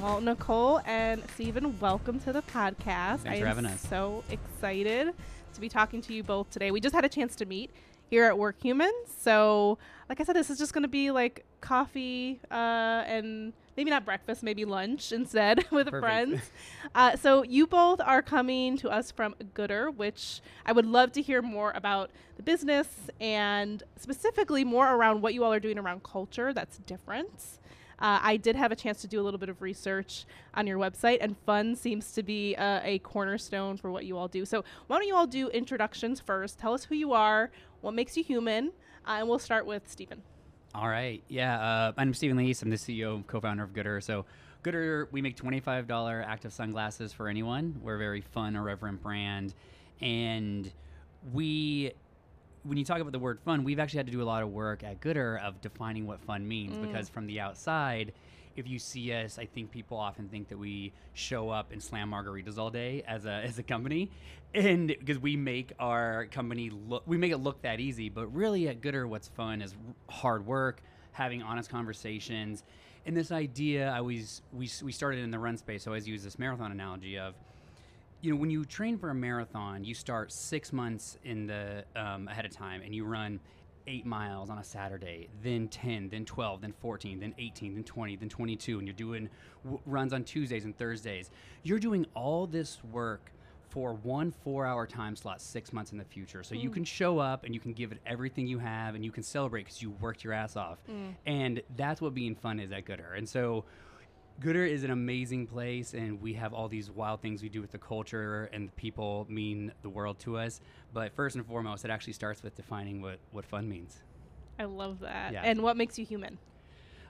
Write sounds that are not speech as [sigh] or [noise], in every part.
Well, Nicole and Stephen, welcome to the podcast. Thanks I for am having us. so excited to be talking to you both today. We just had a chance to meet here at Workhumans. So, like I said, this is just going to be like coffee uh, and maybe not breakfast, maybe lunch instead [laughs] with Perfect. friends. Uh, so, you both are coming to us from Goodr, which I would love to hear more about the business and specifically more around what you all are doing around culture that's different. Uh, I did have a chance to do a little bit of research on your website, and fun seems to be uh, a cornerstone for what you all do. So, why don't you all do introductions first? Tell us who you are, what makes you human, uh, and we'll start with Stephen. All right. Yeah. Uh, I'm Stephen Lease. I'm the CEO and co-founder of Goodr. So, Goodr, we make $25 active sunglasses for anyone. We're a very fun, irreverent brand, and we. When you talk about the word fun, we've actually had to do a lot of work at Goodr of defining what fun means mm. because from the outside, if you see us, I think people often think that we show up and slam margaritas all day as a as a company, and because we make our company look, we make it look that easy. But really, at Goodr, what's fun is hard work, having honest conversations, and this idea. I always we we started in the run space, so I always use this marathon analogy of you know, when you train for a marathon, you start six months in the um, ahead of time, and you run eight miles on a Saturday, then ten, then twelve, then fourteen, then eighteen, then twenty, then twenty-two, and you're doing w- runs on Tuesdays and Thursdays. You're doing all this work for one four-hour time slot six months in the future, so you can show up and you can give it everything you have, and you can celebrate because you worked your ass off, and that's what being fun is at Goodr. And so. Goodr is an amazing place, and we have all these wild things we do with the culture, and the people mean the world to us. But first and foremost, it actually starts with defining what, what fun means. I love that. Yeah. And what makes you human?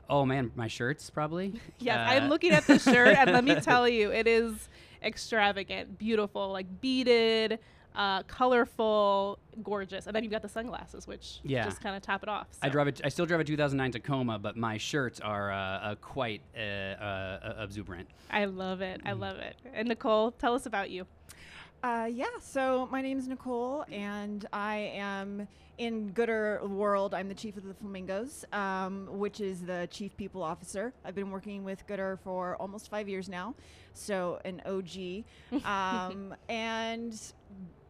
Oh man, my shirts probably. [laughs] Yes, Uh, I'm looking at the shirt, and let me [laughs] tell you, it is extravagant, beautiful, like beaded, uh, colorful, gorgeous. And then you've got the sunglasses, which Yeah. just kind of top it off. I drive a, I still drive a 2009 Tacoma, but my shirts are uh, uh, quite uh, uh, exuberant. I love it. Mm. I love it. And Nicole, tell us about you. Uh, yeah, so my name is Nicole, and I am in Goodr world. I'm the chief of the Flamingos, um, which is the chief people officer. I've been working with Goodr for almost five years now, so an OG, [laughs] um, and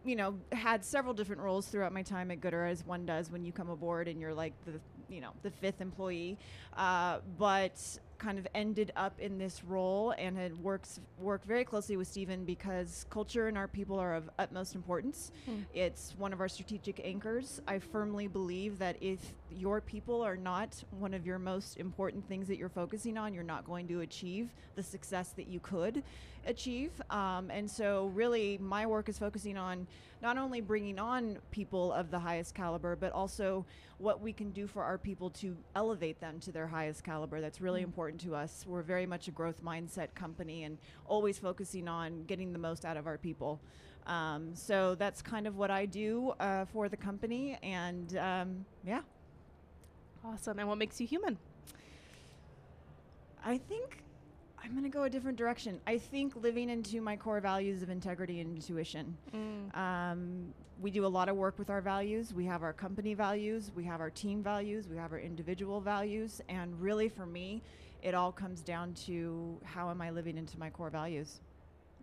you know had several different roles throughout my time at Goodr, as one does when you come aboard and you're like the you know the fifth employee, uh, but kind of ended up in this role and had works worked very closely with Stephen because culture and our people are of utmost importance. It's one of our strategic anchors. I firmly believe that if your people are not one of your most important things that you're focusing on, you're not going to achieve the success that you could achieve. Um, and so, really, my work is focusing on not only bringing on people of the highest caliber, but also what we can do for our people to elevate them to their highest caliber. That's really important to us. We're very much a growth mindset company and always focusing on getting the most out of our people. Um, so that's kind of what I do uh, for the company. And um, yeah, Awesome. And what makes you human? I think I'm going to go a different direction. I think living into my core values of integrity and intuition. Um, we do a lot of work with our values. We have our company values, we have our team values, we have our individual values. And really, for me, it all comes down to how am I living into my core values?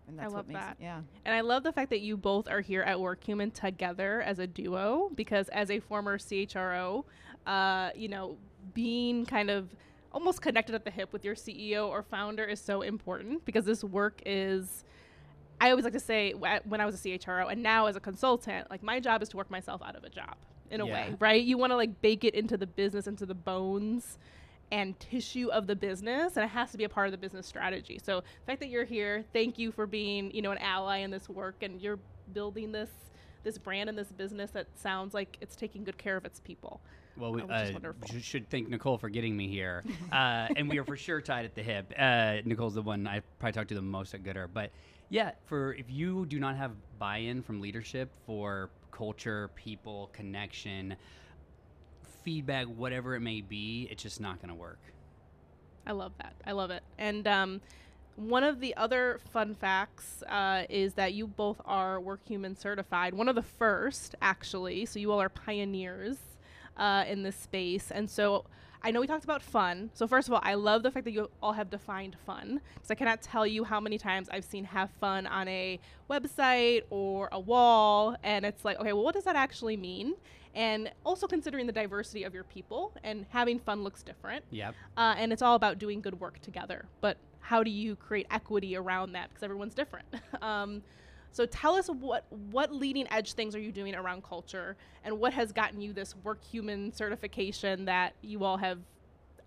And I that's love what makes that. It, yeah. And I love the fact that you both are here at Workhuman together as a duo because as a former CHRO, uh, you know, being kind of almost connected at the hip with your CEO or founder is so important because this work is I always like to say when I was a CHRO and now as a consultant, like my job is to work myself out of a job in a way, right? You want to like bake it into the business, into the bones and tissue of the business, and it has to be a part of the business strategy. So the fact that you're here, thank you for being, you know, an ally in this work, and you're building this this brand and this business that sounds like it's taking good care of its people. Well, we uh, sh- should thank Nicole for getting me here, [laughs] uh, and we are for sure tied at the hip. Uh, Nicole's the one I probably talk to the most at Goodr, but yeah, for if you do not have buy-in from leadership for culture, people, connection, feedback, whatever it may be, it's just not going to work. I love that. I love it. And um, one of the other fun facts uh, is that you both are Workhuman certified. One of the first, actually. So you all are pioneers uh, in this space. And so I know we talked about fun. So first of all, I love the fact that you all have defined fun because I cannot tell you how many times I've seen have fun on a website or a wall and it's like, okay, well what does that actually mean? And also considering the diversity of your people and having fun looks different. Yep. Uh, and it's all about doing good work together. But how do you create equity around that because everyone's different? [laughs] um, so tell us what what leading edge things are you doing around culture, and what has gotten you this work human certification that you all have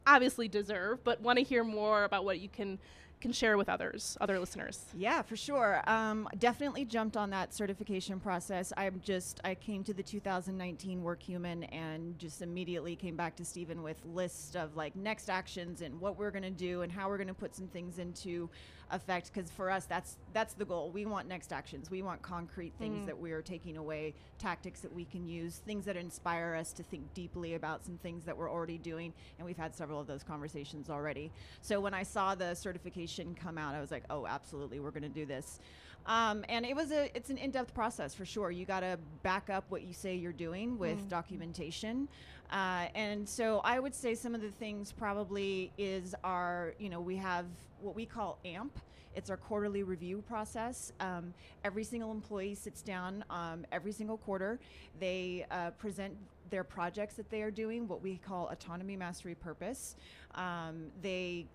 obviously deserve, but want to hear more about what you can can share with others, other listeners. Yeah, for sure. Um, definitely jumped on that certification process. I'm just I came to the 2019 Workhuman and just immediately came back to Stephen with list of like next actions and what we're going to do and how we're going to put some things into effect because for us that's that's the goal we want next actions we want concrete things Mm. that we are taking away tactics that we can use things that inspire us to think deeply about some things that we're already doing and we've had several of those conversations already so when i saw the certification come out i was like oh absolutely we're going to do this um, and it was a it's an in-depth process for sure you got to back up what you say you're doing with Mm. documentation uh, and so I would say some of the things probably is our, you know, we have what we call AMP. It's our quarterly review process. Um, every single employee sits down um, every single quarter. They uh, present their projects that they are doing, what we call autonomy, mastery, purpose. Um, they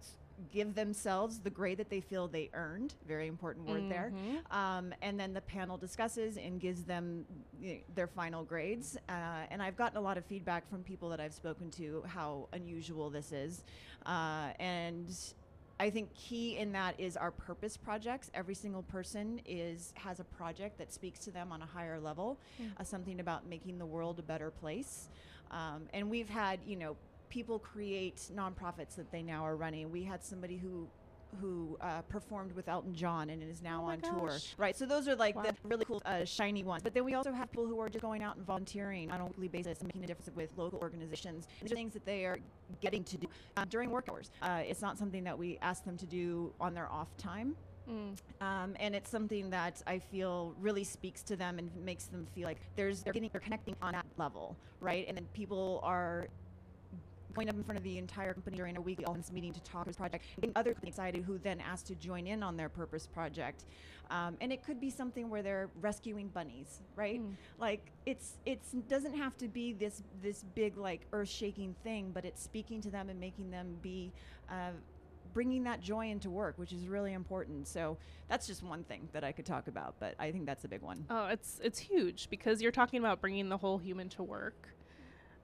give themselves the grade that they feel they earned. Very important word there. Mhm. Um, and then the panel discusses and gives them y- their final grades. Uh, and I've gotten a lot of feedback from people that I've spoken to how unusual this is. Uh, and I think key in that is our purpose projects. Every single person is has a project that speaks to them on a higher level, Mm. uh, something about making the world a better place. Um, and we've had, you know, people create nonprofits that they now are running. We had somebody who who uh, performed with Elton John and is now Oh on tour. Right. So those are like Wow. the really cool, uh, shiny ones. But then we also have people who are just going out and volunteering on a weekly basis and making a difference with local organizations. These are things that they are getting to do uh, during work hours. Uh, it's not something that we ask them to do on their off time. Mm. Um, and it's something that I feel really speaks to them and makes them feel like there's they're getting they're connecting on that level, right? And then people are going up in front of the entire company during a weekly office meeting to talk about this project, getting other companies excited who then asked to join in on their purpose project. Um, and it could be something where they're rescuing bunnies, right? Mm. Like it's it's doesn't have to be this this big like earth shaking thing, but it's speaking to them and making them be. Uh, bringing that joy into work which is really important so that's just one thing that i could talk about but i think that's a big one Oh, it's it's huge because you're talking about bringing the whole human to work.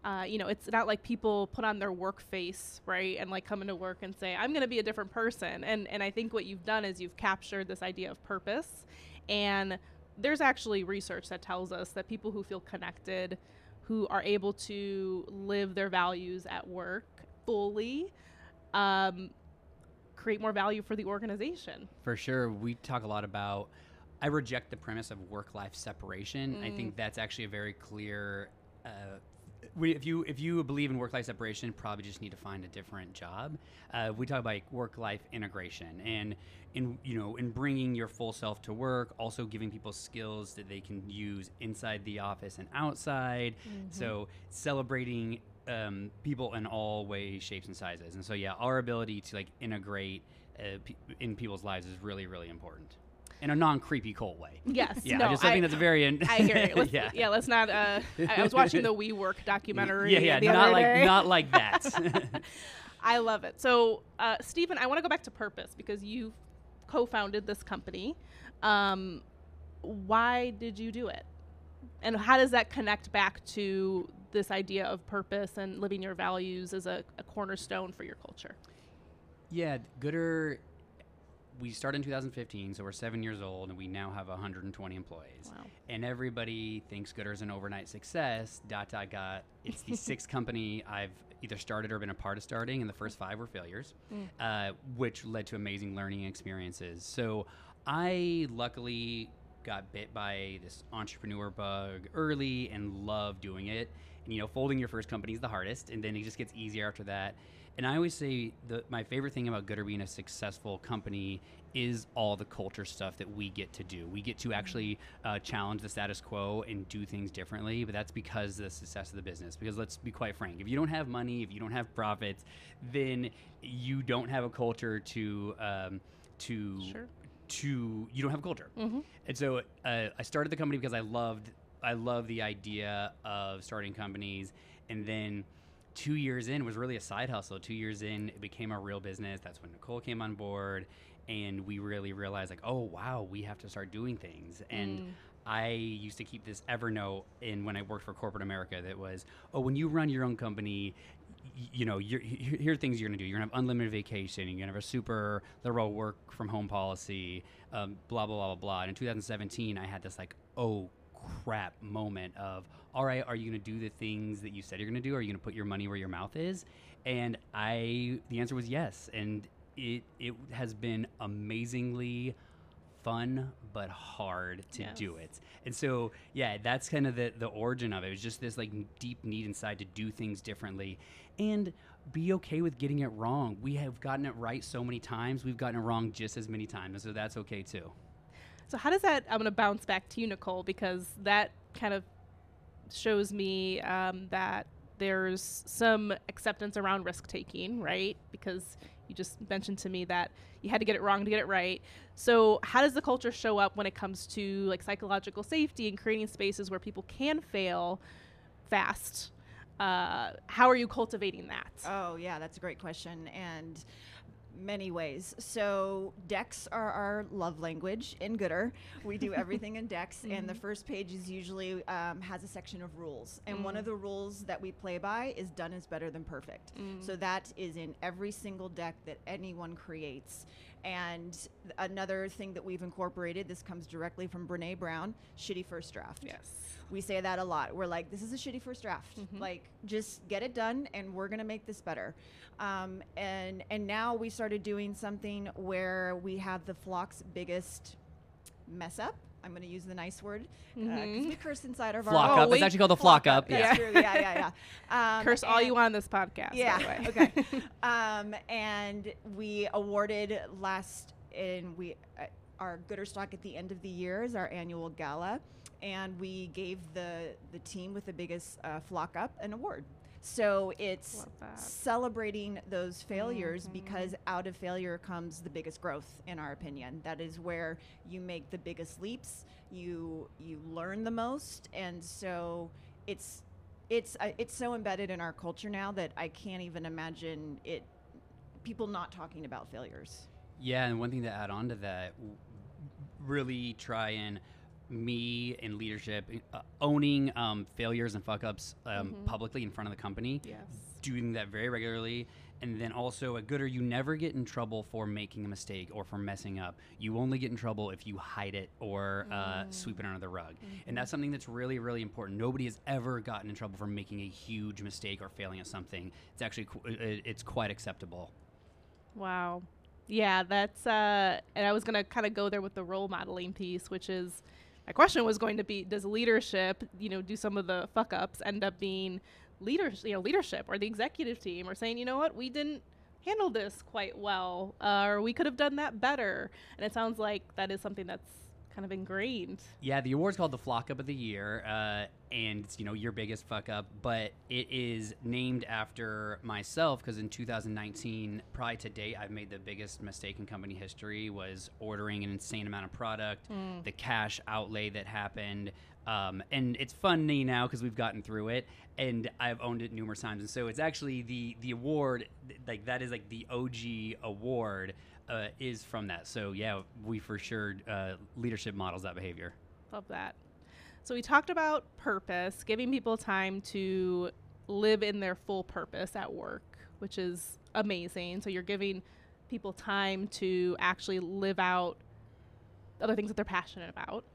Uh, you know, it's not like people put on their work face, right, and like come into work and say, "I'm going to be a different person." And and I think what you've done is you've captured this idea of purpose, and there's actually research that tells us that people who feel connected, who are able to live their values at work fully, um, create more value for the organization. For sure. We talk a lot about. I reject the premise of work life separation. I Mm. think that's actually a very clear. Uh, we, if you if you believe in work life separation, probably just need to find a different job. Uh, we talk about work life integration and in you know in bringing your full self to work, also giving people skills that they can use inside the office and outside. So celebrating um, people in all ways, shapes, and sizes. And so yeah, our ability to like integrate uh, pe- in people's lives is really really important in a non creepy cold way. Yes. Yeah, no, I just I think that's very. In- I hear you. [laughs] Let's, yeah. yeah. let's not. Uh, I, I was watching the WeWork documentary. Yeah, yeah, the not other like day. not like that. [laughs] I love it. So, uh, Stephen, I want to go back to purpose because you co-founded this company. Um, why did you do it? And how does that connect back to this idea of purpose and living your values as a, a cornerstone for your culture? yeah, Goodr. We started in 2015, so we're seven years old, and we now have 120 employees. Wow. And everybody thinks Goodr is an overnight success. Dot dot dot. It's the [laughs] sixth company I've either started or been a part of starting, and the first five were failures, Mm. uh, which led to amazing learning experiences. So I luckily got bit by this entrepreneur bug early and love doing it. You know, folding your first company is the hardest, and then it just gets easier after that. And I always say the my favorite thing about Goodr being a successful company is all the culture stuff that we get to do. We get to actually uh, challenge the status quo and do things differently, but that's because of the success of the business. Because let's be quite frank, if you don't have money, if you don't have profits, then you don't have a culture to um, to Sure. to you don't have a culture. Mhm. And so uh, I started the company because I loved I love the idea of starting companies, and then two years in was really a side hustle. Two years in, it became a real business. That's when Nicole came on board, and we really realized like, oh wow, we have to start doing things. And Mm. I used to keep this Evernote in when I worked for corporate America. That was, oh, when you run your own company. You know, you're, here are things you're gonna do. You're gonna have unlimited vacation. You're gonna have a super liberal work from home policy. Um, blah blah blah blah blah. And in 2017, I had this like, oh crap moment of all right are you going to do the things that you said you're going to do? Are you going to put your money where your mouth is? And i the answer was yes. And it it has been amazingly fun but hard to do it. And so yeah that's kind of the the origin of it. It was just this like deep need inside to do things differently. And be okay with getting it wrong. We have gotten it right so many times. We've gotten it wrong just as many times. And so that's okay too So how does that? I'm going to bounce back to you, Nicole, because that kind of shows me um, that there's some acceptance around risk taking, right? Because you just mentioned to me that you had to get it wrong to get it right. So how does the culture show up when it comes to like psychological safety and creating spaces where people can fail fast? Uh, how are you cultivating that? Oh, yeah, that's a great question. And many ways. So decks are our love language in Goodr. We do [laughs] everything in decks, and the mm-hmm. first page is usually um, has a section of rules. And one of mm. the rules that we play by is done is better than perfect. So mm. that is in every single deck that anyone creates. And another thing that we've incorporated, this comes directly from Brene Brown, shitty first draft. yes. We say that a lot. We're like, this is a shitty first draft. Like, just get it done, and we're gonna make this better. Um, and and now we started doing something where we have the flock's biggest mess up. I'm gonna use the nice word because we curse inside of flock our Oh, up it's actually called the flock, up, That's yeah true. Yeah, yeah, yeah. [laughs] Um, Curse all you want on this podcast. yeah. By the way. okay. [laughs] um, and we awarded last, in we uh, our Goodrstock at the end of the year is our annual gala, and we gave the the team with the biggest uh, flock up an award. So it's celebrating those failures because out of failure comes the biggest growth, in our opinion. That is where you make the biggest leaps. You you learn the most, and so it's it's uh, it's so embedded in our culture now that I can't even imagine it people not talking about failures. Yeah, and one thing to add on to that, really try and me in leadership uh, owning um, failures and fuck ups um, publicly in front of the company. Yes. Doing that very regularly. And then also a Goodr, you never get in trouble for making a mistake or for messing up. You only get in trouble if you hide it or uh, sweep it under the rug. And that's something that's really, really important. Nobody has ever gotten in trouble for making a huge mistake or failing at something. It's actually qu- it's quite acceptable. Wow. Yeah, that's uh and I was going to kind of go there with the role modeling piece, which is my question was going to be does leadership, you know, do some of the fuck ups end up being leaders, you know, leadership or the executive team or saying, "You know what? We didn't handle this quite well uh, or we could have done that better." And it sounds like that is something that's kind of ingrained. Yeah, the award's called the Flock Up of the Year, uh, and it's you know your biggest fuck up, but it is named after myself because in 2019, probably to date, I've made the biggest mistake in company history was ordering an insane amount of product, the cash outlay that happened. Um, and it's funny now because we've gotten through it, and I've owned it numerous times. And so it's actually the the award, like that is like the OG award, uh, is from that. So yeah, we for sure uh, leadership models that behavior. Love that. So we talked about purpose, giving people time to live in their full purpose at work, which is amazing. So you're giving people time to actually live out other things that they're passionate about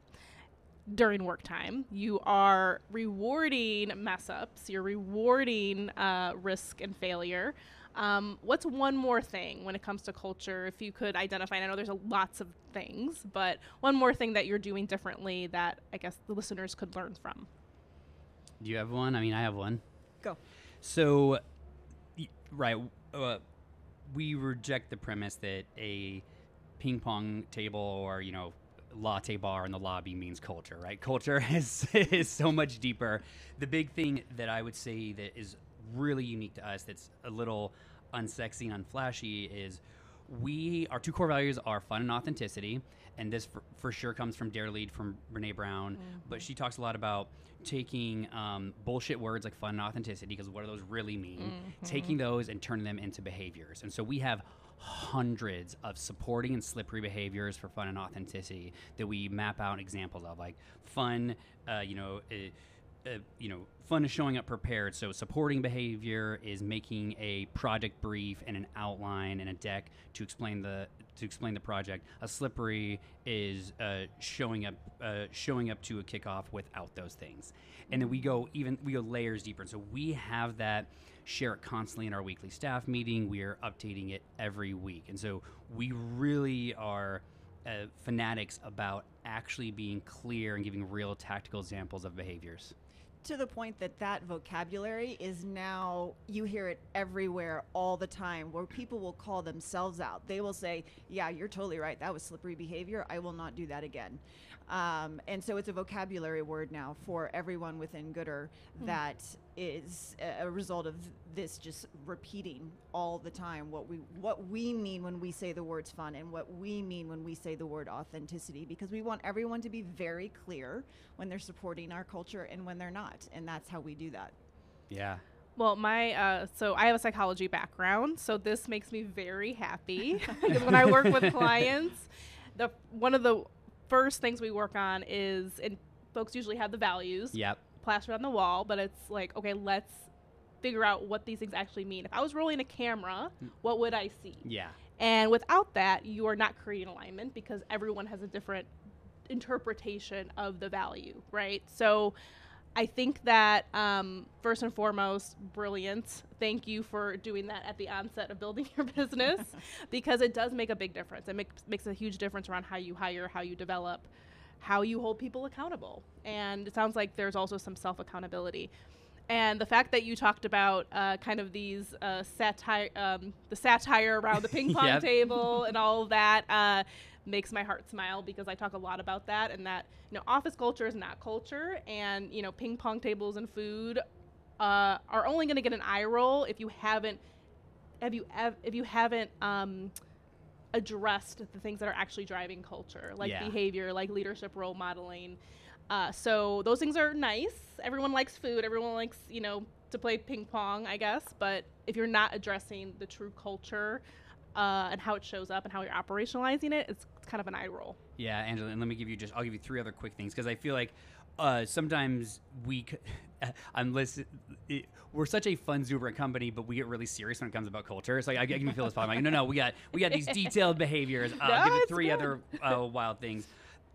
during work time. You are rewarding mess ups, you're rewarding uh, risk and failure. Um, what's one more thing when it comes to culture? If you could identify, and I know there's a lots of things, but one more thing that you're doing differently that I guess the listeners could learn from. Do you have one? I mean, I have one. Go. So, right, uh, we reject the premise that a ping pong table or you know latte bar in the lobby means culture. Right? Culture [laughs] is is so much deeper. The big thing that I would say that is really unique to us, that's a little unsexy and unflashy, is we our two core values are fun and authenticity and this for, for sure comes from dare lead from brene brown but she talks a lot about taking um, bullshit words like fun and authenticity because what do those really mean? Taking those and turning them into behaviors and so we have hundreds of supporting and slippery behaviors for fun and authenticity that we map out examples of like fun uh, you know uh, uh, you know, fun is showing up prepared. So supporting behavior is making a project brief and an outline and a deck to explain the to explain the project. A slippery is uh, showing up uh, showing up to a kickoff without those things, and then we go even we go layers deeper. So we have that share it constantly in our weekly staff meeting. We are updating it every week, and so we really are uh, fanatics about actually being clear and giving real tactical examples of behaviors. To the point that that vocabulary is now you hear it everywhere all the time where people will call themselves out. They will say yeah you're totally right. That was slippery behavior. I will not do that again. Um, and so it's a vocabulary word now for everyone within Goodr that is a- a result of this just repeating all the time what we what we mean when we say the words fun and what we mean when we say the word authenticity because we want everyone to be very clear when they're supporting our culture and when they're not and that's how we do that Yeah. Well, my uh, so I have a psychology background, so this makes me very happy because [laughs] [laughs] when I work with clients, the one of the first things we work on is, and folks usually have the values Yep. Plastered on the wall, but it's like, okay, let's figure out what these things actually mean. If I was rolling a camera, what would I see? Yeah. And without that, you are not creating alignment because everyone has a different interpretation of the value, right? So I think that um, first and foremost, brilliant. Thank you for doing that at the onset of building [laughs] your business [laughs] because it does make a big difference. It makes, makes a huge difference around how you hire, how you develop, how you hold people accountable. And it sounds like there's also some self accountability. And the fact that you talked about uh, kind of these uh, satire, um, the satire around the [laughs] ping pong Yep. table and all of [laughs] that uh, makes my heart smile because I talk a lot about that and that you know office culture is not culture and you know ping pong tables and food uh, are only going to get an eye roll if you haven't have you ev- if you haven't um, addressed the things that are actually driving culture like Yeah. behavior like leadership role modeling. Uh, so those things are nice. Everyone likes food. Everyone likes you know to play ping pong i guess. But if you're not addressing the true culture uh, and how it shows up and how you're operationalizing it it's, it's kind of an eye roll Yeah, Angela, and let me give you just I'll give you three other quick things because I feel like uh, sometimes we [laughs] I'm listen it, we're such a fun exuberant company, but we get really serious when it comes about culture. It's like I, I can feel this problem. Like no, no, we got we got these [laughs] detailed behaviors. Uh, I'll No, give you three good. other uh, wild things.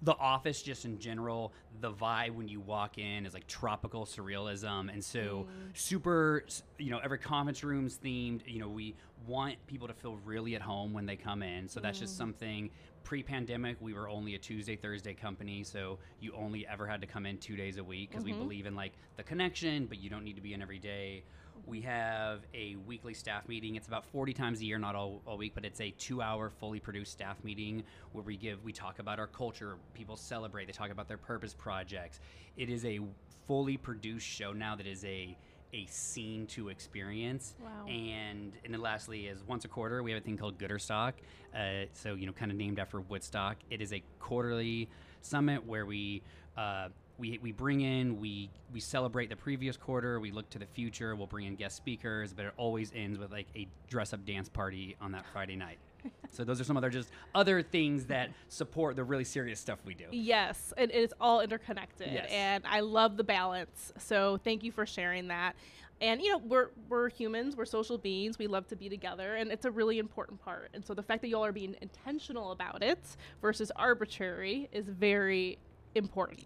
The office, just in general, the vibe when you walk in is like tropical surrealism, and so mm. super. You know, every conference room's themed. You know, we want people to feel really at home when they come in. So that's just mm. something. Pre-pandemic, we were only a Tuesday, Thursday company, so you only ever had to come in two days a week because we mm-hmm. believe in like the connection, but you don't need to be in every day. We have a weekly staff meeting. It's about 40 times a year, not all, all week, but it's a two hour fully produced staff meeting where we give, we talk about our culture. People celebrate, they talk about their purpose projects. It is a fully produced show now that is a, a scene to experience. Wow. And and then lastly is once a quarter we have a thing called Goodrstock. Uh, so you know, kind of named after Woodstock. It is a quarterly summit where we uh, we, we bring in we we celebrate the previous quarter. We look to the future. We'll bring in guest speakers, but it always ends with like a dress up dance party on that Friday night. [laughs] so those are some other just other things that support the really serious stuff we do. Yes, and it is all interconnected, Yes. and I love the balance. So thank you for sharing that. And you know, we're we're humans, we're social beings. We love to be together, and it's a really important part. And so the fact that y'all are being intentional about it versus arbitrary is very important.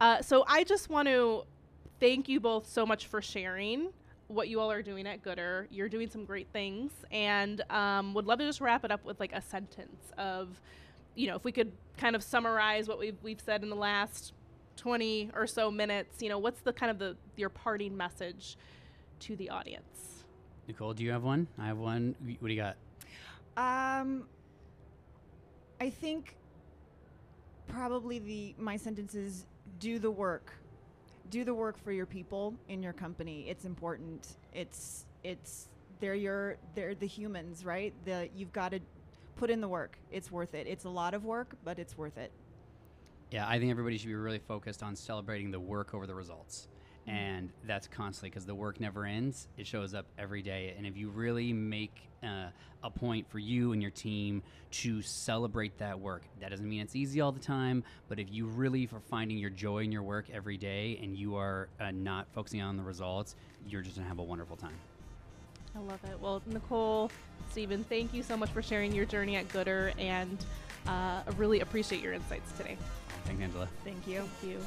Uh, so I just want to thank you both so much for sharing. what you all are doing at Goodr. You're doing some great things, and um, would love to just wrap it up with like a sentence of, you know, if we could kind of summarize what we've we've said in the last 20 or so minutes. You know, what's the kind of the your parting message to the audience? Nicole, do you have one? I have one. What do you got? Um, I think probably the my sentence is do the work. Do the work for your people in your company. It's important. It's it's they're your they're the humans, right? The you've got to put in the work. It's worth it. It's a lot of work, but it's worth it. Yeah, I think everybody should be really focused on celebrating the work over the results. And that's constantly because the work never ends. It shows up every day. And if you really make uh, a point for you and your team to celebrate that work, that doesn't mean it's easy all the time. But if you really are finding your joy in your work every day and you are uh, not focusing on the results, you're just going to have a wonderful time. I love it. Well, Nicole, Stephen, thank you so much for sharing your journey at Goodr, and uh, I really appreciate your insights today. Thanks, Angela. Thank you. Thank you.